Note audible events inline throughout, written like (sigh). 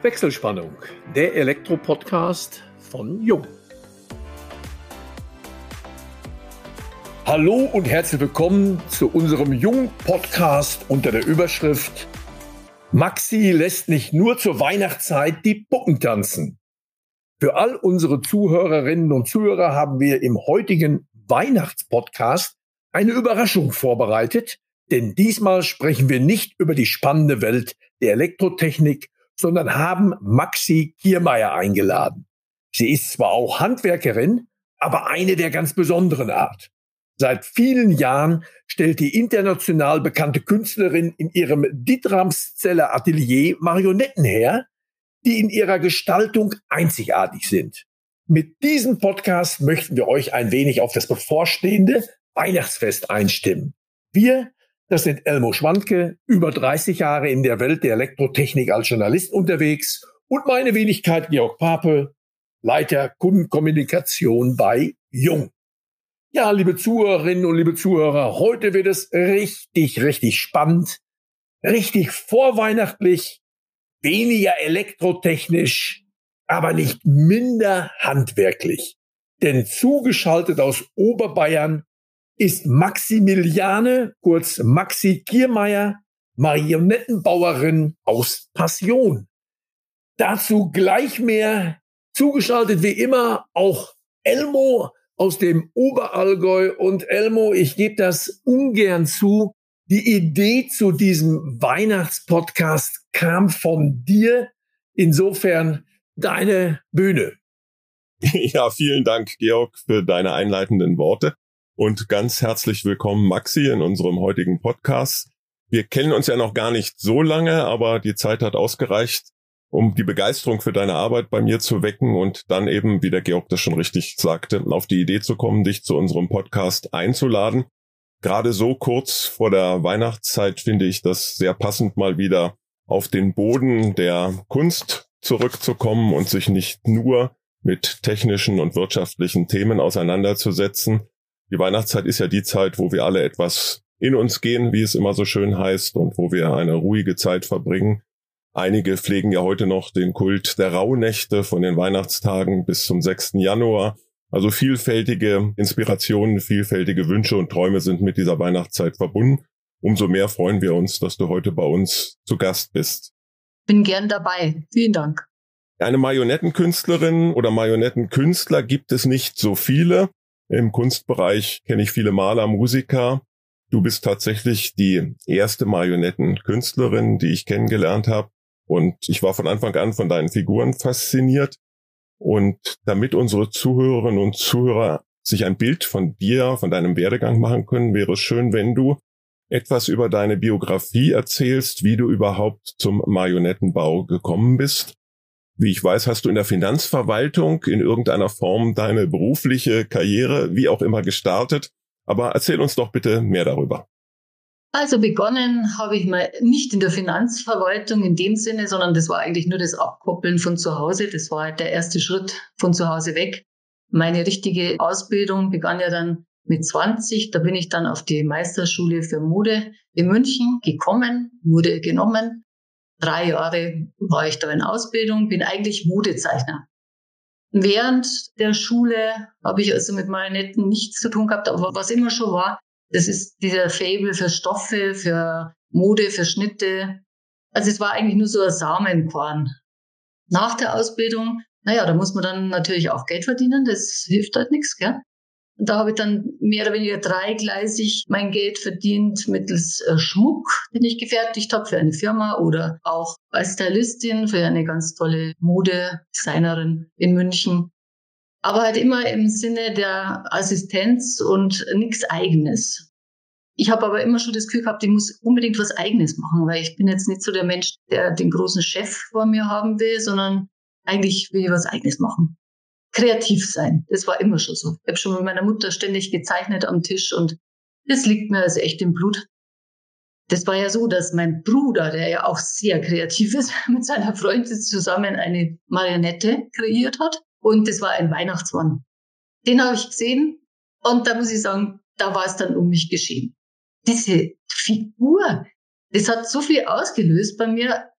Wechselspannung, der Elektro-Podcast von Jung. Hallo und herzlich willkommen zu unserem Jung-Podcast unter der Überschrift Maxi lässt nicht nur zur Weihnachtszeit die Puppen tanzen. Für all unsere Zuhörerinnen und Zuhörer haben wir im heutigen Weihnachtspodcast eine Überraschung vorbereitet, denn diesmal sprechen wir nicht über die spannende Welt der Elektrotechnik sondern haben Maxi Kiermeier eingeladen. Sie ist zwar auch Handwerkerin, aber eine der ganz besonderen Art. Seit vielen Jahren stellt die international bekannte Künstlerin in ihrem Dietramszeller Atelier Marionetten her, die in ihrer Gestaltung einzigartig sind. Mit diesem Podcast möchten wir euch ein wenig auf das bevorstehende Weihnachtsfest einstimmen. Wir das sind Elmo Schwanke, über 30 Jahre in der Welt der Elektrotechnik als Journalist unterwegs und meine Wenigkeit Georg Pape, Leiter Kundenkommunikation bei Jung. Ja, liebe Zuhörerinnen und liebe Zuhörer, heute wird es richtig, richtig spannend, richtig vorweihnachtlich, weniger elektrotechnisch, aber nicht minder handwerklich. Denn zugeschaltet aus Oberbayern ist Maximiliane, kurz Maxi Kiermeier, Marionettenbauerin aus Passion. Dazu gleich mehr zugeschaltet wie immer auch Elmo aus dem Oberallgäu. Und Elmo, ich gebe das ungern zu. Die Idee zu diesem Weihnachtspodcast kam von dir. Insofern deine Bühne. (laughs) Ja, vielen Dank, Georg, für deine einleitenden Worte und ganz herzlich willkommen, Maxi, in unserem heutigen Podcast. Wir kennen uns ja noch gar nicht so lange, aber die Zeit hat ausgereicht, um die Begeisterung für deine Arbeit bei mir zu wecken und dann eben, wie der Georg das schon richtig sagte, auf die Idee zu kommen, dich zu unserem Podcast einzuladen. Gerade so kurz vor der Weihnachtszeit finde ich das sehr passend, mal wieder auf den Boden der Kunst zurückzukommen und sich nicht nur mit technischen und wirtschaftlichen Themen auseinanderzusetzen, die Weihnachtszeit ist ja die Zeit, wo wir alle etwas in uns gehen, wie es immer so schön heißt, und wo wir eine ruhige Zeit verbringen. Einige pflegen ja heute noch den Kult der Rauhnächte von den Weihnachtstagen bis zum 6. Januar. Also vielfältige Inspirationen, vielfältige Wünsche und Träume sind mit dieser Weihnachtszeit verbunden. Umso mehr freuen wir uns, dass du heute bei uns zu Gast bist. Bin gern dabei. Vielen Dank. Eine Marionettenkünstlerin oder Marionettenkünstler gibt es nicht so viele. Im Kunstbereich kenne ich viele Maler, Musiker. Du bist tatsächlich die erste Marionettenkünstlerin, die ich kennengelernt habe. Und ich war von Anfang an von deinen Figuren fasziniert. Und damit unsere Zuhörerinnen und Zuhörer sich ein Bild von dir, von deinem Werdegang machen können, wäre es schön, wenn du etwas über deine Biografie erzählst, wie du überhaupt zum Marionettenbau gekommen bist wie ich weiß, hast du in der Finanzverwaltung in irgendeiner Form deine berufliche Karriere, wie auch immer, gestartet. Aber erzähl uns doch bitte mehr darüber. Also begonnen habe ich mal nicht in der Finanzverwaltung in dem Sinne, sondern das war eigentlich nur das Abkoppeln von zu Hause. Das war halt der erste Schritt von zu Hause weg. Meine richtige Ausbildung begann ja dann mit 20. Da bin ich dann auf die Meisterschule für Mode in München gekommen, wurde genommen Drei Jahre war ich da in Ausbildung, bin eigentlich Modezeichner. Während der Schule habe ich also mit Marionetten nichts zu tun gehabt, aber was immer schon war, das ist dieser Fable für Stoffe, für Mode, für Schnitte. Also es war eigentlich nur so ein Samenkorn. Nach der Ausbildung, naja, da muss man dann natürlich auch Geld verdienen, das hilft halt nichts, gell? Und da habe ich dann mehr oder weniger dreigleisig mein Geld verdient mittels äh, Schmuck, den ich gefertigt habe für eine Firma oder auch als Stylistin für eine ganz tolle Modedesignerin in München. Aber halt immer im Sinne der Assistenz und nichts Eigenes. Ich habe aber immer schon das Gefühl gehabt, ich muss unbedingt was Eigenes machen, weil ich bin jetzt nicht so der Mensch, der den großen Chef vor mir haben will, sondern eigentlich will ich was Eigenes machen kreativ sein. Das war immer schon so. Ich habe schon mit meiner Mutter ständig gezeichnet am Tisch und das liegt mir also echt im Blut. Das war ja so, dass mein Bruder, der ja auch sehr kreativ ist, (laughs) mit seiner Freundin zusammen eine Marionette kreiert hat. Und das war ein Weihnachtsmann. Den habe ich gesehen und da muss ich sagen, da war es dann um mich geschehen. Diese Figur, das hat so viel ausgelöst bei mir.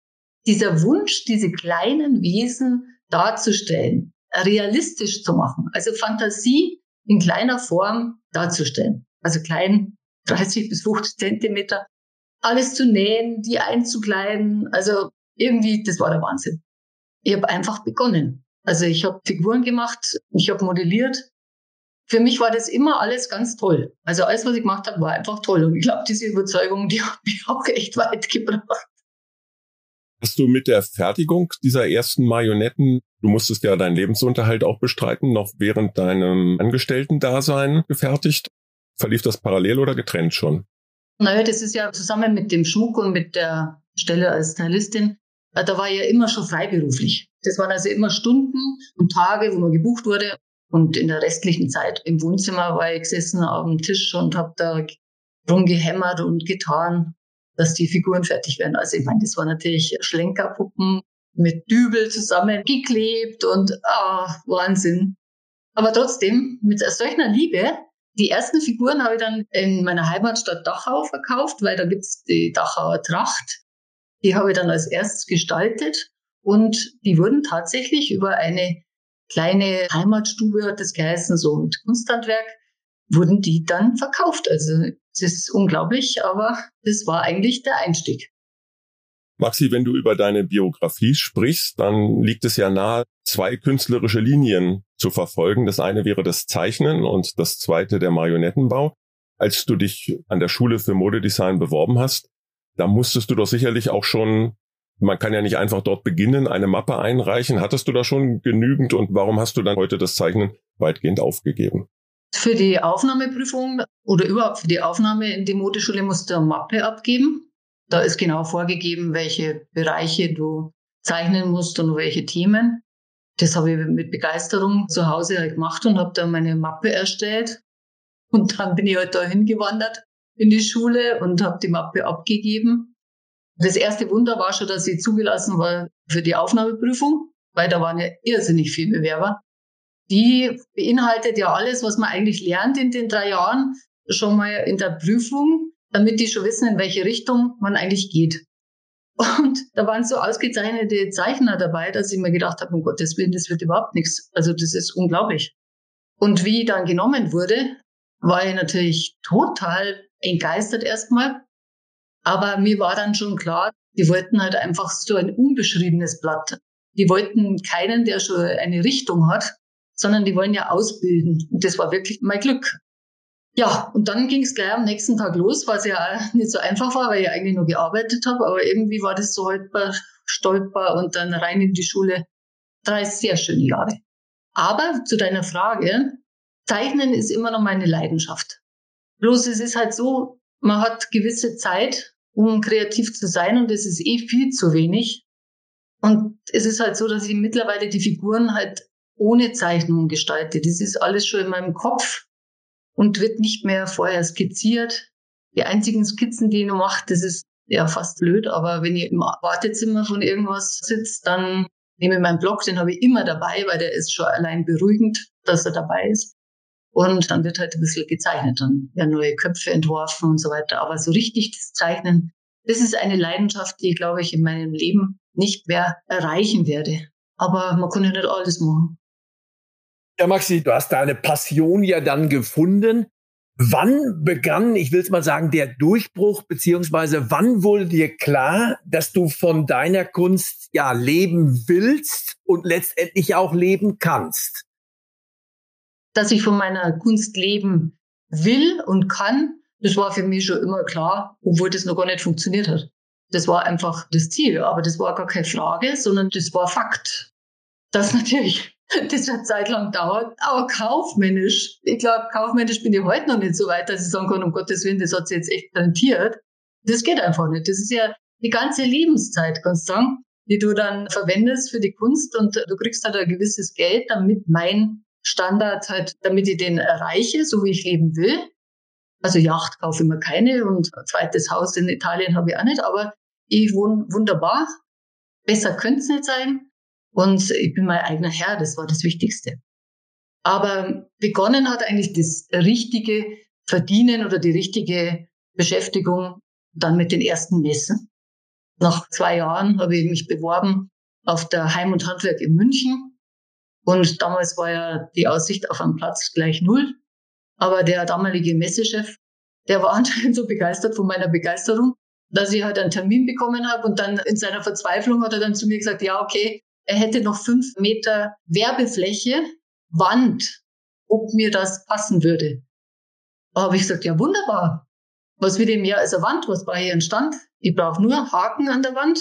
dieser Wunsch, diese kleinen Wesen darzustellen, realistisch zu machen, also Fantasie in kleiner Form darzustellen, also klein, 30 bis 50 Zentimeter, alles zu nähen, die einzukleiden, also irgendwie, das war der Wahnsinn. Ich habe einfach begonnen. Also ich habe Figuren gemacht, ich habe modelliert. Für mich war das immer alles ganz toll. Also alles, was ich gemacht habe, war einfach toll. Und ich glaube, diese Überzeugung, die hat mich (laughs) auch echt weit gebracht. Hast du mit der Fertigung dieser ersten Marionetten, du musstest ja deinen Lebensunterhalt auch bestreiten, noch während deinem Angestellten-Dasein gefertigt? Verlief das parallel oder getrennt schon? Naja, das ist ja zusammen mit dem Schmuck und mit der Stelle als Stylistin, äh, da war ich ja immer schon freiberuflich. Das waren also immer Stunden und Tage, wo man gebucht wurde. Und in der restlichen Zeit im Wohnzimmer war ich gesessen auf dem Tisch und habe da rumgehämmert und getan dass die Figuren fertig werden. Also ich meine, das waren natürlich Schlenkerpuppen mit Dübel zusammengeklebt und ah, Wahnsinn. Aber trotzdem, mit solcher Liebe, die ersten Figuren habe ich dann in meiner Heimatstadt Dachau verkauft, weil da gibt's die Dachauer Tracht. Die habe ich dann als erstes gestaltet und die wurden tatsächlich über eine kleine Heimatstube, hat das geheißen, so mit Kunsthandwerk, wurden die dann verkauft. Also es ist unglaublich, aber das war eigentlich der Einstieg. Maxi, wenn du über deine Biografie sprichst, dann liegt es ja nahe, zwei künstlerische Linien zu verfolgen. Das eine wäre das Zeichnen und das zweite der Marionettenbau. Als du dich an der Schule für Modedesign beworben hast, da musstest du doch sicherlich auch schon, man kann ja nicht einfach dort beginnen, eine Mappe einreichen. Hattest du da schon genügend und warum hast du dann heute das Zeichnen weitgehend aufgegeben? Für die Aufnahmeprüfung oder überhaupt für die Aufnahme in die Modeschule musst du eine Mappe abgeben. Da ist genau vorgegeben, welche Bereiche du zeichnen musst und welche Themen. Das habe ich mit Begeisterung zu Hause halt gemacht und habe da meine Mappe erstellt. Und dann bin ich halt da hingewandert in die Schule und habe die Mappe abgegeben. Das erste Wunder war schon, dass ich zugelassen war für die Aufnahmeprüfung, weil da waren ja irrsinnig viele Bewerber die beinhaltet ja alles, was man eigentlich lernt in den drei Jahren, schon mal in der Prüfung, damit die schon wissen, in welche Richtung man eigentlich geht. Und da waren so ausgezeichnete Zeichner dabei, dass ich mir gedacht habe, um Gottes Willen, das wird überhaupt nichts. Also das ist unglaublich. Und wie dann genommen wurde, war ich natürlich total entgeistert erstmal. Aber mir war dann schon klar, die wollten halt einfach so ein unbeschriebenes Blatt. Die wollten keinen, der schon eine Richtung hat, sondern die wollen ja ausbilden. Und das war wirklich mein Glück. Ja, und dann ging es gleich am nächsten Tag los, was ja nicht so einfach war, weil ich eigentlich nur gearbeitet habe, aber irgendwie war das so holper, stolper und dann rein in die Schule. Drei sehr schöne Jahre. Aber zu deiner Frage, Zeichnen ist immer noch meine Leidenschaft. Bloß es ist halt so, man hat gewisse Zeit, um kreativ zu sein und es ist eh viel zu wenig. Und es ist halt so, dass ich mittlerweile die Figuren halt ohne Zeichnung gestaltet. Das ist alles schon in meinem Kopf und wird nicht mehr vorher skizziert. Die einzigen Skizzen, die ich noch mache, das ist ja fast blöd, aber wenn ich im Wartezimmer von irgendwas sitze, dann nehme ich meinen Blog, den habe ich immer dabei, weil der ist schon allein beruhigend, dass er dabei ist. Und dann wird halt ein bisschen gezeichnet, dann werden neue Köpfe entworfen und so weiter. Aber so richtig das Zeichnen, das ist eine Leidenschaft, die, glaube ich, in meinem Leben nicht mehr erreichen werde. Aber man kann ja nicht alles machen. Ja, Maxi, du hast deine Passion ja dann gefunden. Wann begann, ich will es mal sagen, der Durchbruch, beziehungsweise wann wurde dir klar, dass du von deiner Kunst ja leben willst und letztendlich auch leben kannst? Dass ich von meiner Kunst leben will und kann, das war für mich schon immer klar, obwohl das noch gar nicht funktioniert hat. Das war einfach das Ziel, aber das war gar keine Frage, sondern das war Fakt. Das natürlich (laughs) das wird Zeit lang dauert. Aber kaufmännisch, ich glaube, kaufmännisch bin ich heute noch nicht so weit, dass ich sagen kann, um Gottes Willen, das hat sich jetzt echt rentiert. Das geht einfach nicht. Das ist ja die ganze Lebenszeit, kannst du sagen, die du dann verwendest für die Kunst und du kriegst halt ein gewisses Geld, damit mein Standard halt, damit ich den erreiche, so wie ich leben will. Also Yacht kaufe ich mir keine und ein zweites Haus in Italien habe ich auch nicht, aber ich wohne wunderbar. Besser könnte es nicht sein. Und ich bin mein eigener Herr, das war das Wichtigste. Aber begonnen hat eigentlich das richtige Verdienen oder die richtige Beschäftigung dann mit den ersten Messen. Nach zwei Jahren habe ich mich beworben auf der Heim und Handwerk in München. Und damals war ja die Aussicht auf einen Platz gleich null. Aber der damalige Messechef, der war (laughs) anscheinend so begeistert von meiner Begeisterung, dass ich halt einen Termin bekommen habe und dann in seiner Verzweiflung hat er dann zu mir gesagt, ja, okay, er hätte noch fünf Meter Werbefläche, Wand, ob mir das passen würde. Da habe ich gesagt, ja, wunderbar. Was will ich mehr als eine Wand? Was brauche ich einen Stand? Ich brauche nur Haken an der Wand,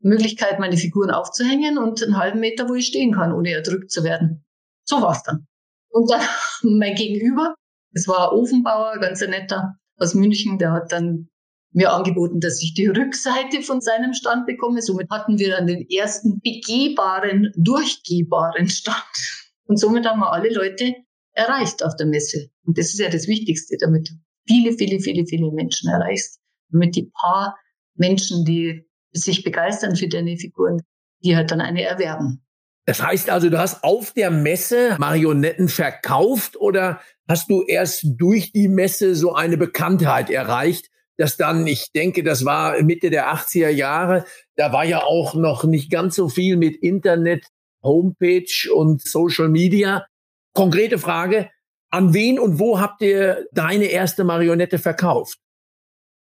Möglichkeit, meine Figuren aufzuhängen und einen halben Meter, wo ich stehen kann, ohne erdrückt zu werden. So war's dann. Und dann (laughs) mein Gegenüber, es war ein Ofenbauer, ganz ein netter aus München, der hat dann mir angeboten, dass ich die Rückseite von seinem Stand bekomme. Somit hatten wir dann den ersten begehbaren, durchgehbaren Stand. Und somit haben wir alle Leute erreicht auf der Messe. Und das ist ja das Wichtigste, damit du viele, viele, viele, viele Menschen erreichst. Damit die paar Menschen, die sich begeistern für deine Figuren, die halt dann eine erwerben. Das heißt also, du hast auf der Messe Marionetten verkauft oder hast du erst durch die Messe so eine Bekanntheit erreicht, dass dann, ich denke, das war Mitte der 80er Jahre, da war ja auch noch nicht ganz so viel mit Internet, Homepage und Social Media. Konkrete Frage, an wen und wo habt ihr deine erste Marionette verkauft?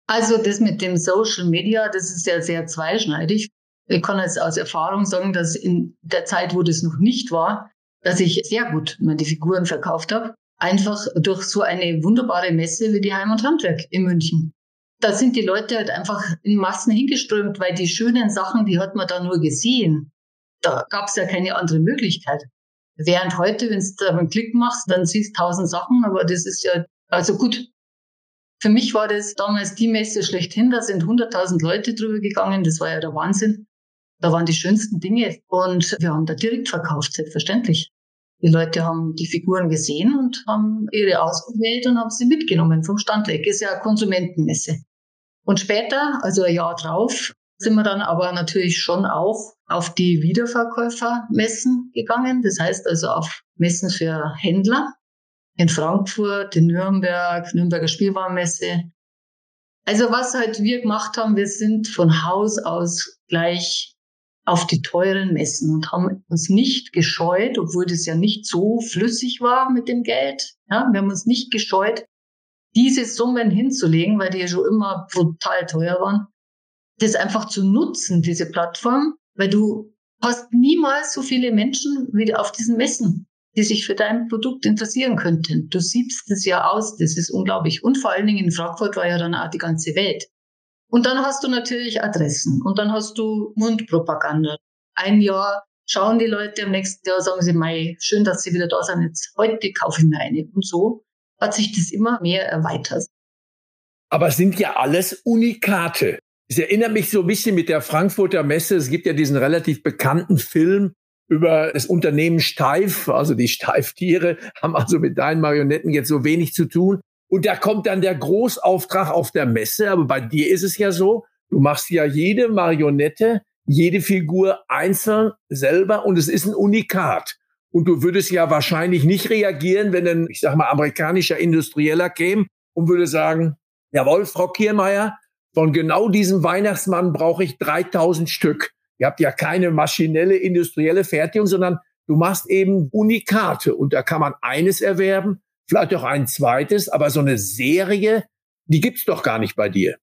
Also das mit dem Social Media, das ist ja sehr zweischneidig. Ich kann jetzt aus Erfahrung sagen, dass in der Zeit, wo das noch nicht war, dass ich sehr gut meine Figuren verkauft habe. Einfach durch so eine wunderbare Messe wie die Heim und Handwerk in München. Da sind die Leute halt einfach in Massen hingeströmt, weil die schönen Sachen, die hat man da nur gesehen. Da gab es ja keine andere Möglichkeit. Während heute, wenn du da einen Klick machst, dann siehst du tausend Sachen, aber das ist ja, also gut. Für mich war das damals die Messe schlechthin, da sind 100.000 Leute drüber gegangen, das war ja der Wahnsinn. Da waren die schönsten Dinge und wir haben da direkt verkauft, selbstverständlich. Die Leute haben die Figuren gesehen und haben ihre ausgewählt und haben sie mitgenommen vom Stand weg. Ist ja eine Konsumentenmesse. Und später, also ein Jahr drauf, sind wir dann aber natürlich schon auch auf die Wiederverkäufermessen gegangen. Das heißt also auf Messen für Händler in Frankfurt, in Nürnberg, Nürnberger Spielwarenmesse. Also was halt wir gemacht haben, wir sind von Haus aus gleich auf die teuren Messen und haben uns nicht gescheut, obwohl das ja nicht so flüssig war mit dem Geld. Ja, wir haben uns nicht gescheut, diese Summen hinzulegen, weil die ja schon immer brutal teuer waren das einfach zu nutzen, diese Plattform, weil du hast niemals so viele Menschen wie auf diesen Messen, die sich für dein Produkt interessieren könnten. Du siebst es ja aus, das ist unglaublich. Und vor allen Dingen in Frankfurt war ja dann auch die ganze Welt. Und dann hast du natürlich Adressen und dann hast du Mundpropaganda. Ein Jahr schauen die Leute, am nächsten Jahr sagen sie, Mai, schön, dass sie wieder da sind, jetzt heute kaufe ich mir eine. Und so hat sich das immer mehr erweitert. Aber es sind ja alles Unikate. Es erinnert mich so ein bisschen mit der Frankfurter Messe. Es gibt ja diesen relativ bekannten Film über das Unternehmen Steif. Also die Steiftiere haben also mit deinen Marionetten jetzt so wenig zu tun. Und da kommt dann der Großauftrag auf der Messe. Aber bei dir ist es ja so, du machst ja jede Marionette, jede Figur einzeln selber und es ist ein Unikat. Und du würdest ja wahrscheinlich nicht reagieren, wenn ein, ich sag mal, amerikanischer Industrieller käme und würde sagen, jawohl, Frau Kiermeier, von genau diesem Weihnachtsmann brauche ich 3000 Stück. Ihr habt ja keine maschinelle, industrielle Fertigung, sondern du machst eben Unikate und da kann man eines erwerben, vielleicht auch ein zweites, aber so eine Serie, die gibt's doch gar nicht bei dir.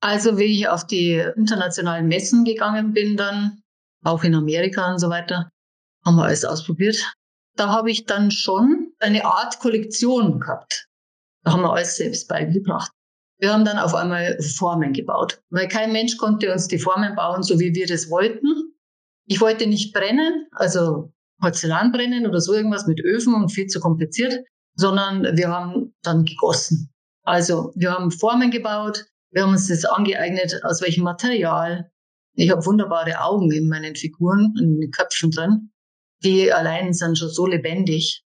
Also wie ich auf die internationalen Messen gegangen bin, dann auch in Amerika und so weiter, haben wir alles ausprobiert. Da habe ich dann schon eine Art Kollektion gehabt. Da haben wir alles selbst beigebracht. Wir haben dann auf einmal Formen gebaut, weil kein Mensch konnte uns die Formen bauen, so wie wir das wollten. Ich wollte nicht brennen, also Porzellan brennen oder so irgendwas mit Öfen und viel zu kompliziert, sondern wir haben dann gegossen. Also wir haben Formen gebaut, wir haben uns das angeeignet, aus welchem Material. Ich habe wunderbare Augen in meinen Figuren, in den Köpfen drin. Die allein sind schon so lebendig.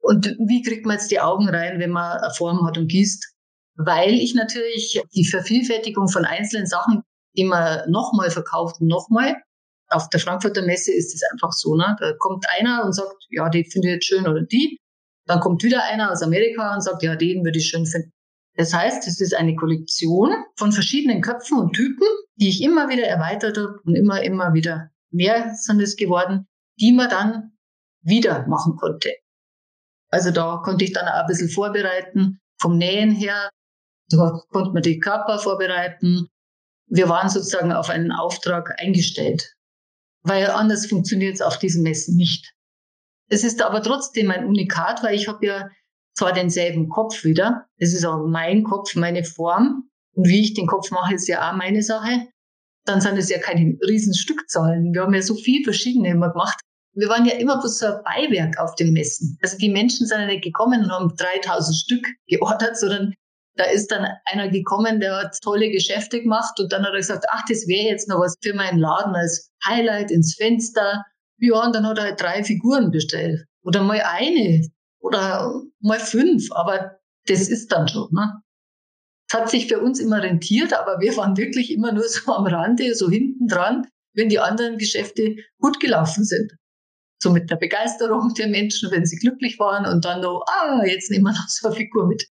Und wie kriegt man jetzt die Augen rein, wenn man eine Form hat und gießt? weil ich natürlich die Vervielfältigung von einzelnen Sachen immer nochmal verkauft und nochmal. Auf der Frankfurter Messe ist es einfach so, ne? Da kommt einer und sagt, ja, die finde ich jetzt schön oder die. Dann kommt wieder einer aus Amerika und sagt, ja, den würde ich schön finden. Das heißt, es ist eine Kollektion von verschiedenen Köpfen und Typen, die ich immer wieder erweitert habe und immer, immer wieder mehr sind es geworden, die man dann wieder machen konnte. Also da konnte ich dann auch ein bisschen vorbereiten, vom Nähen her. Da konnte man die Körper vorbereiten. Wir waren sozusagen auf einen Auftrag eingestellt. Weil anders funktioniert es auf diesen Messen nicht. Es ist aber trotzdem ein Unikat, weil ich habe ja zwar denselben Kopf wieder, es ist auch mein Kopf, meine Form. Und wie ich den Kopf mache, ist ja auch meine Sache. Dann sind es ja keine riesen Stückzahlen. Wir haben ja so viel verschiedene immer gemacht. Wir waren ja immer bloß so ein Beiwerk auf den Messen. Also die Menschen sind ja nicht gekommen und haben 3000 Stück (laughs) geordert, sondern da ist dann einer gekommen, der hat tolle Geschäfte gemacht und dann hat er gesagt, ach, das wäre jetzt noch was für meinen Laden als Highlight ins Fenster. Ja, und dann hat er halt drei Figuren bestellt. Oder mal eine. Oder mal fünf. Aber das ist dann schon, ne? Es hat sich für uns immer rentiert, aber wir waren wirklich immer nur so am Rande, so hinten dran, wenn die anderen Geschäfte gut gelaufen sind. So mit der Begeisterung der Menschen, wenn sie glücklich waren und dann noch, ah, jetzt nehmen wir noch so eine Figur mit.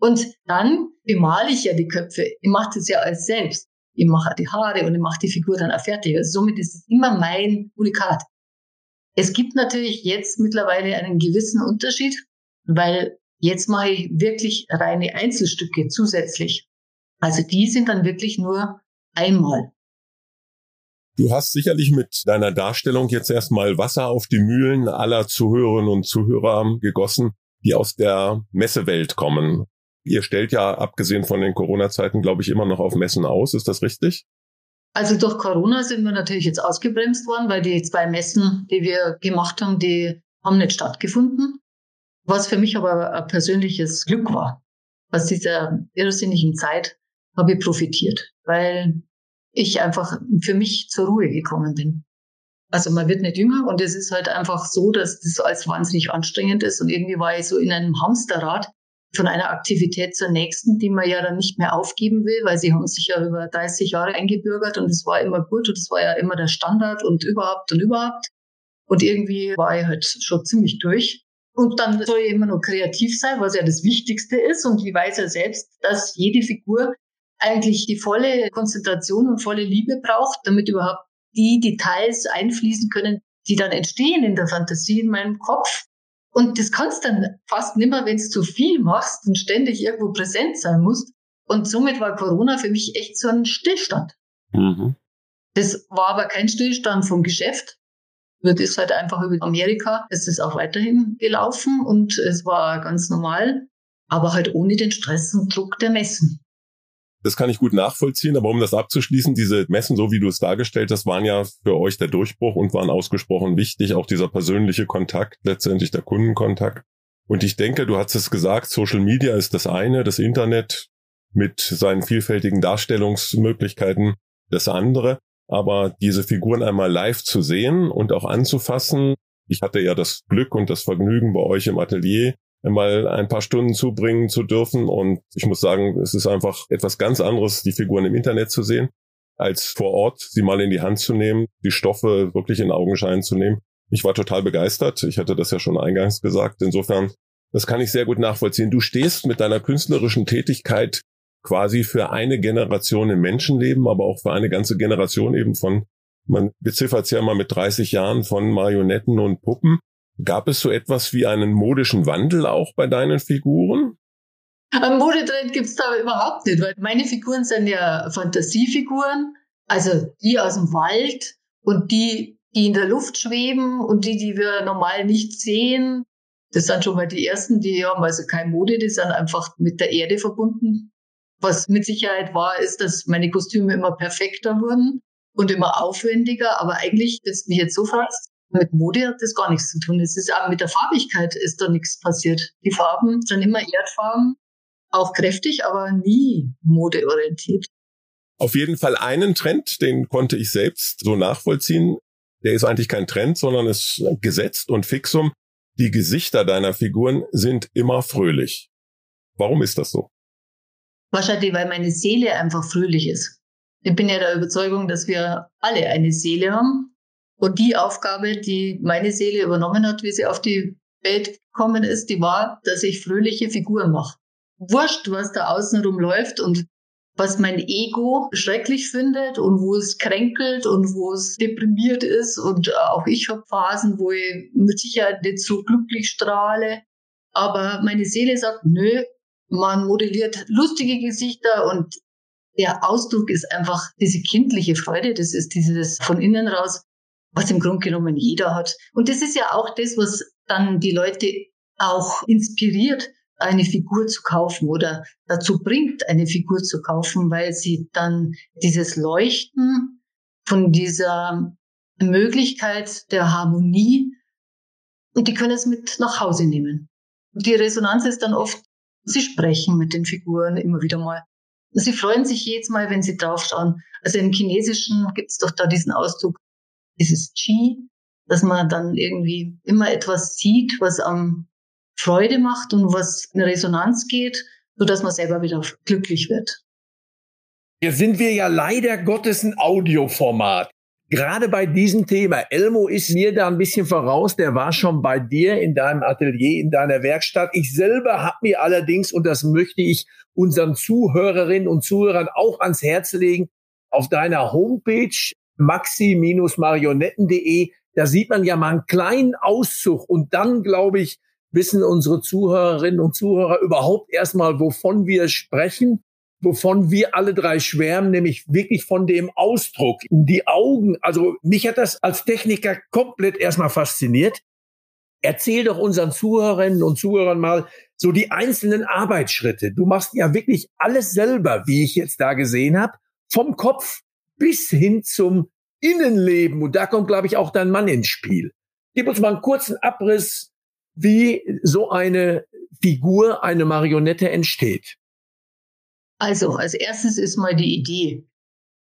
Und dann bemale ich ja die Köpfe. Ich mache das ja alles selbst. Ich mache die Haare und ich mache die Figur dann auch fertig. Also somit ist es immer mein Unikat. Es gibt natürlich jetzt mittlerweile einen gewissen Unterschied, weil jetzt mache ich wirklich reine Einzelstücke zusätzlich. Also die sind dann wirklich nur einmal. Du hast sicherlich mit deiner Darstellung jetzt erstmal Wasser auf die Mühlen aller Zuhörerinnen und Zuhörer gegossen, die aus der Messewelt kommen. Ihr stellt ja, abgesehen von den Corona-Zeiten, glaube ich, immer noch auf Messen aus. Ist das richtig? Also durch Corona sind wir natürlich jetzt ausgebremst worden, weil die zwei Messen, die wir gemacht haben, die haben nicht stattgefunden. Was für mich aber ein persönliches Glück war. Aus dieser irrsinnigen Zeit habe ich profitiert, weil ich einfach für mich zur Ruhe gekommen bin. Also man wird nicht jünger und es ist halt einfach so, dass das alles wahnsinnig anstrengend ist und irgendwie war ich so in einem Hamsterrad von einer Aktivität zur nächsten, die man ja dann nicht mehr aufgeben will, weil sie haben sich ja über 30 Jahre eingebürgert und es war immer gut und es war ja immer der Standard und überhaupt und überhaupt. Und irgendwie war ich halt schon ziemlich durch. Und dann soll ich immer noch kreativ sein, was ja das Wichtigste ist. Und ich weiß ja selbst, dass jede Figur eigentlich die volle Konzentration und volle Liebe braucht, damit überhaupt die Details einfließen können, die dann entstehen in der Fantasie in meinem Kopf. Und das kannst dann fast nimmer, wenn du zu viel machst und ständig irgendwo präsent sein musst. Und somit war Corona für mich echt so ein Stillstand. Mhm. Das war aber kein Stillstand vom Geschäft. Wird es halt einfach über Amerika. Es ist auch weiterhin gelaufen und es war ganz normal, aber halt ohne den Stress und Druck der Messen. Das kann ich gut nachvollziehen, aber um das abzuschließen, diese Messen, so wie du es dargestellt hast, waren ja für euch der Durchbruch und waren ausgesprochen wichtig, auch dieser persönliche Kontakt, letztendlich der Kundenkontakt. Und ich denke, du hast es gesagt, Social Media ist das eine, das Internet mit seinen vielfältigen Darstellungsmöglichkeiten das andere. Aber diese Figuren einmal live zu sehen und auch anzufassen, ich hatte ja das Glück und das Vergnügen bei euch im Atelier mal ein paar Stunden zubringen zu dürfen. Und ich muss sagen, es ist einfach etwas ganz anderes, die Figuren im Internet zu sehen, als vor Ort sie mal in die Hand zu nehmen, die Stoffe wirklich in Augenschein zu nehmen. Ich war total begeistert. Ich hatte das ja schon eingangs gesagt. Insofern, das kann ich sehr gut nachvollziehen. Du stehst mit deiner künstlerischen Tätigkeit quasi für eine Generation im Menschenleben, aber auch für eine ganze Generation eben von, man beziffert es ja mal mit 30 Jahren von Marionetten und Puppen. Gab es so etwas wie einen modischen Wandel auch bei deinen Figuren? Ein Modetrend gibt es da überhaupt nicht, weil meine Figuren sind ja Fantasiefiguren, also die aus dem Wald und die, die in der Luft schweben und die, die wir normal nicht sehen. Das sind schon mal die ersten, die haben also keine Mode, die sind einfach mit der Erde verbunden. Was mit Sicherheit war, ist, dass meine Kostüme immer perfekter wurden und immer aufwendiger. Aber eigentlich, das mich jetzt so fragst, mit Mode hat das gar nichts zu tun. Es ist auch mit der Farbigkeit ist da nichts passiert. Die Farben sind immer Erdfarben, auch kräftig, aber nie modeorientiert. Auf jeden Fall einen Trend, den konnte ich selbst so nachvollziehen. Der ist eigentlich kein Trend, sondern ist gesetzt und fixum. Die Gesichter deiner Figuren sind immer fröhlich. Warum ist das so? Wahrscheinlich, weil meine Seele einfach fröhlich ist. Ich bin ja der Überzeugung, dass wir alle eine Seele haben und die Aufgabe, die meine Seele übernommen hat, wie sie auf die Welt gekommen ist, die war, dass ich fröhliche Figuren mache. Wurscht, was da außenrum läuft und was mein Ego schrecklich findet und wo es kränkelt und wo es deprimiert ist. Und auch ich habe Phasen, wo ich mit Sicherheit nicht so glücklich strahle. Aber meine Seele sagt, nö, man modelliert lustige Gesichter und der Ausdruck ist einfach diese kindliche Freude. Das ist dieses von innen raus, was im Grunde genommen jeder hat. Und das ist ja auch das, was dann die Leute auch inspiriert, eine Figur zu kaufen oder dazu bringt, eine Figur zu kaufen, weil sie dann dieses Leuchten von dieser Möglichkeit der Harmonie und die können es mit nach Hause nehmen. Die Resonanz ist dann oft, sie sprechen mit den Figuren immer wieder mal. Sie freuen sich jedes Mal, wenn sie draufschauen. Also im Chinesischen gibt es doch da diesen Ausdruck, dieses Qi, dass man dann irgendwie immer etwas sieht, was am Freude macht und was in Resonanz geht, so dass man selber wieder glücklich wird. Hier sind wir ja leider Gottes ein Audioformat. Gerade bei diesem Thema. Elmo ist mir da ein bisschen voraus. Der war schon bei dir in deinem Atelier, in deiner Werkstatt. Ich selber habe mir allerdings, und das möchte ich unseren Zuhörerinnen und Zuhörern auch ans Herz legen, auf deiner Homepage maxi-marionetten.de, da sieht man ja mal einen kleinen Auszug und dann, glaube ich, wissen unsere Zuhörerinnen und Zuhörer überhaupt erstmal, wovon wir sprechen, wovon wir alle drei schwärmen, nämlich wirklich von dem Ausdruck, die Augen. Also mich hat das als Techniker komplett erstmal fasziniert. Erzähl doch unseren Zuhörerinnen und Zuhörern mal so die einzelnen Arbeitsschritte. Du machst ja wirklich alles selber, wie ich jetzt da gesehen habe, vom Kopf bis hin zum Innenleben. Und da kommt, glaube ich, auch dein Mann ins Spiel. Gib uns mal einen kurzen Abriss wie so eine Figur, eine Marionette entsteht? Also, als erstes ist mal die Idee.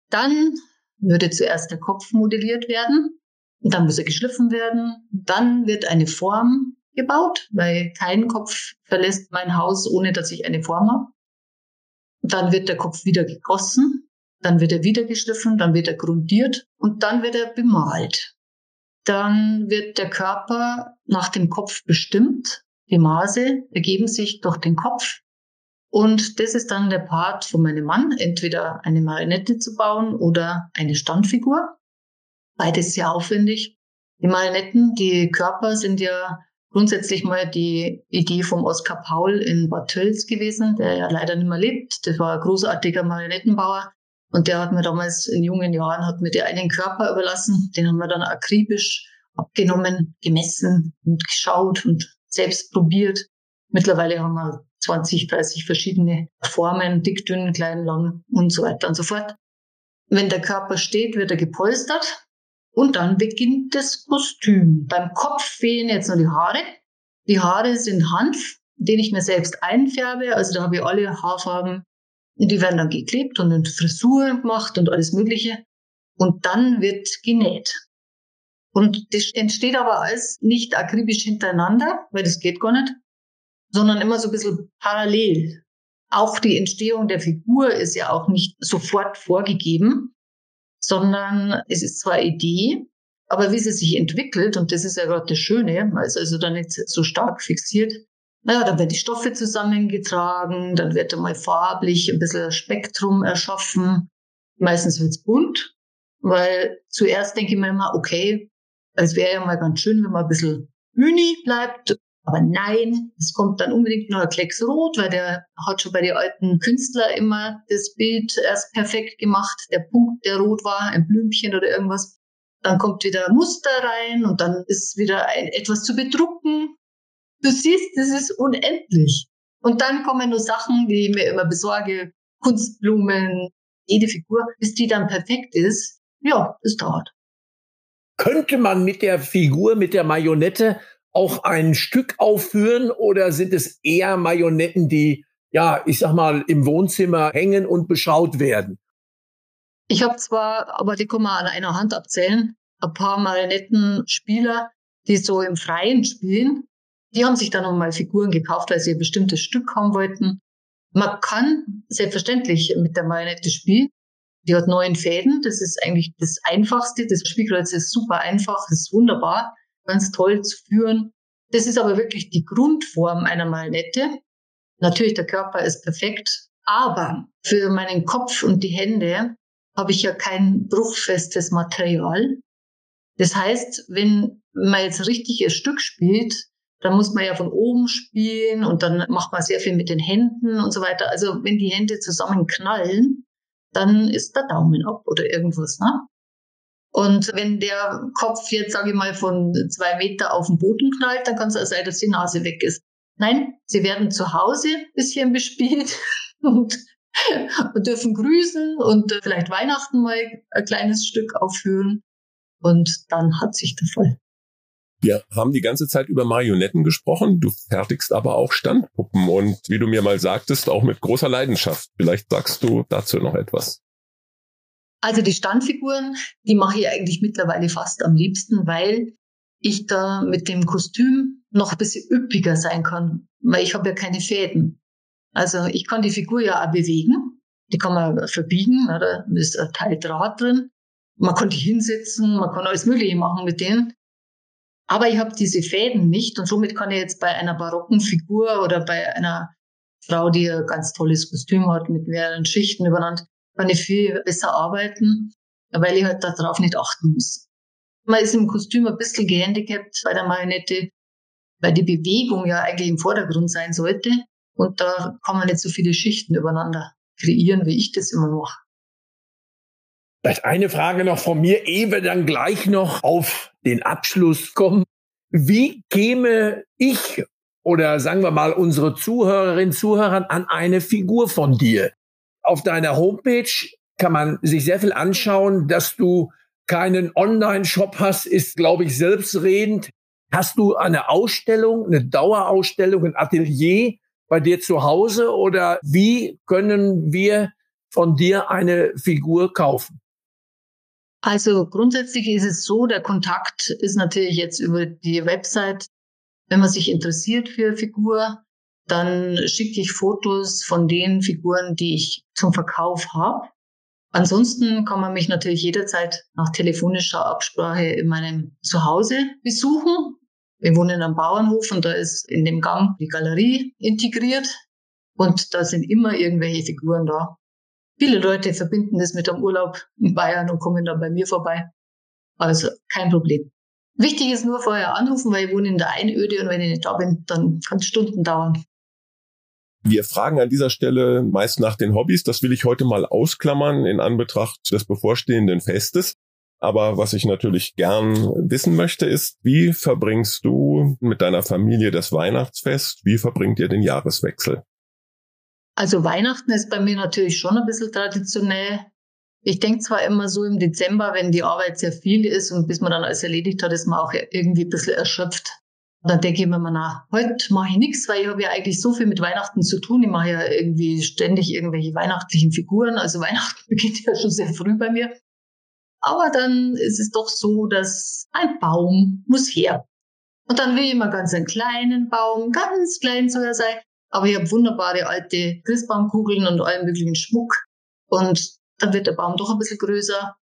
Dann würde zuerst der Kopf modelliert werden. Und dann muss er geschliffen werden. Dann wird eine Form gebaut, weil kein Kopf verlässt mein Haus, ohne dass ich eine Form habe. Dann wird der Kopf wieder gegossen. Dann wird er wieder geschliffen. Dann wird er grundiert. Und dann wird er bemalt. Dann wird der Körper nach dem Kopf bestimmt. Die Maße ergeben sich durch den Kopf. Und das ist dann der Part von meinem Mann, entweder eine Marionette zu bauen oder eine Standfigur. Beides sehr aufwendig. Die Marionetten, die Körper sind ja grundsätzlich mal die Idee vom Oskar Paul in Bad Tölz gewesen, der ja leider nicht mehr lebt. Das war ein großartiger Marionettenbauer. Und der hat mir damals in jungen Jahren, hat mir der einen Körper überlassen. Den haben wir dann akribisch abgenommen, gemessen und geschaut und selbst probiert. Mittlerweile haben wir 20, 30 verschiedene Formen, dick, dünn, klein, lang und so weiter und so fort. Wenn der Körper steht, wird er gepolstert und dann beginnt das Kostüm. Beim Kopf fehlen jetzt nur die Haare. Die Haare sind Hanf, den ich mir selbst einfärbe. Also da habe ich alle Haarfarben die werden dann geklebt und in Frisur gemacht und alles Mögliche. Und dann wird genäht. Und das entsteht aber alles nicht akribisch hintereinander, weil das geht gar nicht, sondern immer so ein bisschen parallel. Auch die Entstehung der Figur ist ja auch nicht sofort vorgegeben, sondern es ist zwar Idee, aber wie sie sich entwickelt, und das ist ja gerade das Schöne, ist also da nicht so stark fixiert, naja, dann werden die Stoffe zusammengetragen, dann wird einmal farblich ein bisschen Spektrum erschaffen. Meistens wird's bunt, weil zuerst denke ich mir immer, okay, es wäre ja mal ganz schön, wenn man ein bisschen Uni bleibt. Aber nein, es kommt dann unbedingt nur ein Klecks rot, weil der hat schon bei den alten Künstlern immer das Bild erst perfekt gemacht. Der Punkt, der rot war, ein Blümchen oder irgendwas. Dann kommt wieder Muster rein und dann ist wieder ein, etwas zu bedrucken. Du siehst, das ist unendlich. Und dann kommen nur Sachen, die ich mir immer besorge, Kunstblumen, jede Figur, bis die dann perfekt ist. Ja, es dauert. Könnte man mit der Figur, mit der Marionette auch ein Stück aufführen oder sind es eher Marionetten, die, ja, ich sag mal, im Wohnzimmer hängen und beschaut werden? Ich habe zwar, aber die kann man an einer Hand abzählen, ein paar Marionettenspieler, die so im Freien spielen. Die haben sich dann nochmal Figuren gekauft, weil sie ein bestimmtes Stück haben wollten. Man kann selbstverständlich mit der Marionette spielen. Die hat neun Fäden. Das ist eigentlich das Einfachste. Das Spielkreuz ist super einfach. Ist wunderbar. Ganz toll zu führen. Das ist aber wirklich die Grundform einer Marionette. Natürlich, der Körper ist perfekt. Aber für meinen Kopf und die Hände habe ich ja kein bruchfestes Material. Das heißt, wenn man jetzt richtig ein Stück spielt, dann muss man ja von oben spielen und dann macht man sehr viel mit den Händen und so weiter. Also wenn die Hände zusammen knallen, dann ist der Daumen ab oder irgendwas. Ne? Und wenn der Kopf jetzt, sage ich mal, von zwei Meter auf den Boden knallt, dann kann es auch sein, dass die Nase weg ist. Nein, sie werden zu Hause ein bisschen bespielt (laughs) (laughs) und dürfen grüßen und vielleicht Weihnachten mal ein kleines Stück aufführen. Und dann hat sich der Fall. Wir haben die ganze Zeit über Marionetten gesprochen. Du fertigst aber auch Standpuppen und wie du mir mal sagtest, auch mit großer Leidenschaft. Vielleicht sagst du dazu noch etwas. Also die Standfiguren, die mache ich eigentlich mittlerweile fast am liebsten, weil ich da mit dem Kostüm noch ein bisschen üppiger sein kann, weil ich habe ja keine Fäden. Also ich kann die Figur ja auch bewegen. Die kann man verbiegen, oder? Da ist ein Teil Draht drin. Man kann die hinsetzen, man kann alles Mögliche machen mit denen. Aber ich habe diese Fäden nicht und somit kann ich jetzt bei einer barocken Figur oder bei einer Frau, die ein ganz tolles Kostüm hat mit mehreren Schichten übereinander, kann ich viel besser arbeiten, weil ich halt darauf nicht achten muss. Man ist im Kostüm ein bisschen gehandicapt bei der Marionette, weil die Bewegung ja eigentlich im Vordergrund sein sollte. Und da kann man nicht so viele Schichten übereinander kreieren, wie ich das immer mache. Vielleicht eine Frage noch von mir, ehe wir dann gleich noch auf den Abschluss kommen. Wie käme ich oder sagen wir mal unsere Zuhörerinnen, Zuhörer an eine Figur von dir? Auf deiner Homepage kann man sich sehr viel anschauen, dass du keinen Online-Shop hast, ist, glaube ich, selbstredend. Hast du eine Ausstellung, eine Dauerausstellung, ein Atelier bei dir zu Hause oder wie können wir von dir eine Figur kaufen? Also grundsätzlich ist es so, der Kontakt ist natürlich jetzt über die Website. Wenn man sich interessiert für Figur, dann schicke ich Fotos von den Figuren, die ich zum Verkauf habe. Ansonsten kann man mich natürlich jederzeit nach telefonischer Absprache in meinem Zuhause besuchen. Wir wohnen am Bauernhof und da ist in dem Gang die Galerie integriert und da sind immer irgendwelche Figuren da. Viele Leute verbinden das mit dem Urlaub in Bayern und kommen dann bei mir vorbei. Also kein Problem. Wichtig ist nur vorher anrufen, weil ich wohne in der Einöde und wenn ich nicht da bin, dann kann es Stunden dauern. Wir fragen an dieser Stelle meist nach den Hobbys. Das will ich heute mal ausklammern in Anbetracht des bevorstehenden Festes. Aber was ich natürlich gern wissen möchte, ist, wie verbringst du mit deiner Familie das Weihnachtsfest? Wie verbringt ihr den Jahreswechsel? Also Weihnachten ist bei mir natürlich schon ein bisschen traditionell. Ich denke zwar immer so im Dezember, wenn die Arbeit sehr viel ist und bis man dann alles erledigt hat, ist man auch irgendwie ein bisschen erschöpft. dann denke ich mir mal nach, heute mache ich nichts, weil ich habe ja eigentlich so viel mit Weihnachten zu tun. Ich mache ja irgendwie ständig irgendwelche weihnachtlichen Figuren. Also (laughs) Weihnachten beginnt ja schon sehr früh bei mir. Aber dann ist es doch so, dass ein Baum muss her. Und dann will ich immer ganz einen kleinen Baum, ganz klein soll er sein. Aber ich habe wunderbare alte Christbaumkugeln und allen möglichen Schmuck. Und dann wird der Baum doch ein bisschen größer.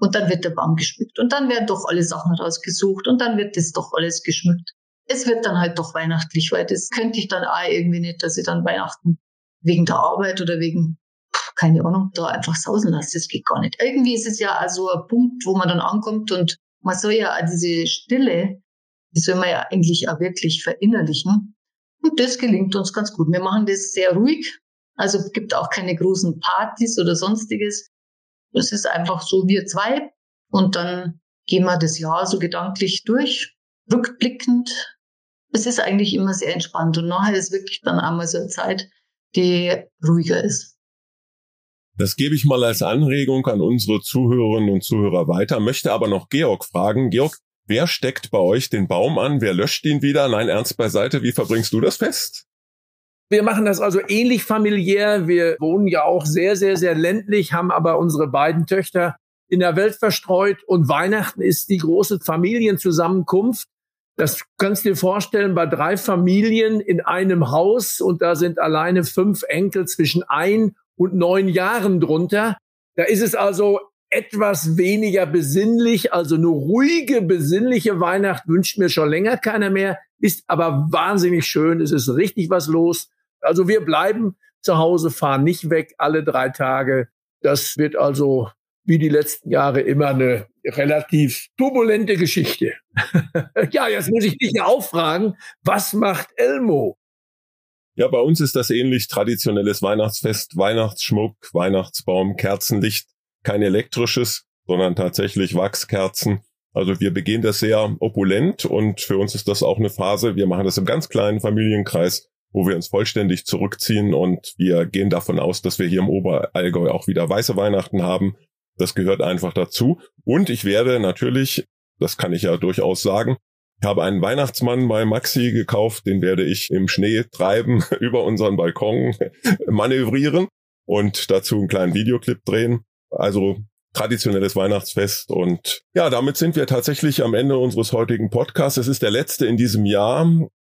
Und dann wird der Baum geschmückt. Und dann werden doch alle Sachen rausgesucht. Und dann wird das doch alles geschmückt. Es wird dann halt doch weihnachtlich, weil das könnte ich dann auch irgendwie nicht, dass ich dann Weihnachten wegen der Arbeit oder wegen, keine Ahnung, da einfach sausen lasse. Das geht gar nicht. Irgendwie ist es ja also ein Punkt, wo man dann ankommt und man soll ja auch diese Stille, die soll man ja eigentlich auch wirklich verinnerlichen. Und das gelingt uns ganz gut. Wir machen das sehr ruhig. Also gibt auch keine großen Partys oder sonstiges. Es ist einfach so wir zwei. Und dann gehen wir das Jahr so gedanklich durch, rückblickend. Es ist eigentlich immer sehr entspannt. Und nachher ist wirklich dann einmal so eine Zeit, die ruhiger ist. Das gebe ich mal als Anregung an unsere Zuhörerinnen und Zuhörer weiter, möchte aber noch Georg fragen. Georg, Wer steckt bei euch den Baum an? Wer löscht ihn wieder? Nein, ernst beiseite. Wie verbringst du das Fest? Wir machen das also ähnlich familiär. Wir wohnen ja auch sehr, sehr, sehr ländlich, haben aber unsere beiden Töchter in der Welt verstreut und Weihnachten ist die große Familienzusammenkunft. Das kannst du dir vorstellen, bei drei Familien in einem Haus und da sind alleine fünf Enkel zwischen ein und neun Jahren drunter. Da ist es also etwas weniger besinnlich, also eine ruhige, besinnliche Weihnacht wünscht mir schon länger keiner mehr, ist aber wahnsinnig schön, es ist richtig was los. Also wir bleiben zu Hause, fahren nicht weg alle drei Tage. Das wird also wie die letzten Jahre immer eine relativ turbulente Geschichte. (laughs) ja, jetzt muss ich dich ja auch fragen, was macht Elmo? Ja, bei uns ist das ähnlich traditionelles Weihnachtsfest, Weihnachtsschmuck, Weihnachtsbaum, Kerzenlicht, kein elektrisches, sondern tatsächlich Wachskerzen. Also wir begehen das sehr opulent und für uns ist das auch eine Phase, wir machen das im ganz kleinen Familienkreis, wo wir uns vollständig zurückziehen und wir gehen davon aus, dass wir hier im Oberallgäu auch wieder weiße Weihnachten haben. Das gehört einfach dazu. Und ich werde natürlich, das kann ich ja durchaus sagen, ich habe einen Weihnachtsmann bei Maxi gekauft, den werde ich im Schnee treiben, (laughs) über unseren Balkon (laughs) manövrieren und dazu einen kleinen Videoclip drehen. Also traditionelles Weihnachtsfest. Und ja, damit sind wir tatsächlich am Ende unseres heutigen Podcasts. Es ist der letzte in diesem Jahr.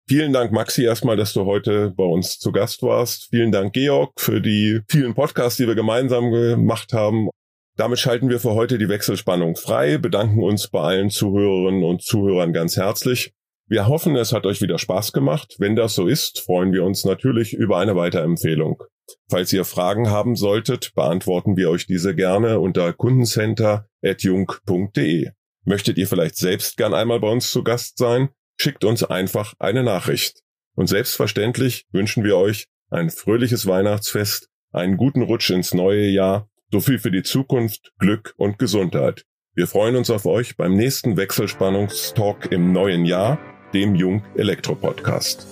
Vielen Dank, Maxi, erstmal, dass du heute bei uns zu Gast warst. Vielen Dank, Georg, für die vielen Podcasts, die wir gemeinsam gemacht haben. Damit schalten wir für heute die Wechselspannung frei, bedanken uns bei allen Zuhörerinnen und Zuhörern ganz herzlich. Wir hoffen, es hat euch wieder Spaß gemacht. Wenn das so ist, freuen wir uns natürlich über eine Weiterempfehlung. Falls ihr Fragen haben solltet, beantworten wir euch diese gerne unter kundencenter.jung.de. Möchtet ihr vielleicht selbst gern einmal bei uns zu Gast sein? Schickt uns einfach eine Nachricht. Und selbstverständlich wünschen wir euch ein fröhliches Weihnachtsfest, einen guten Rutsch ins neue Jahr, so viel für die Zukunft, Glück und Gesundheit. Wir freuen uns auf euch beim nächsten Wechselspannungstalk im neuen Jahr, dem Jung Elektro Podcast.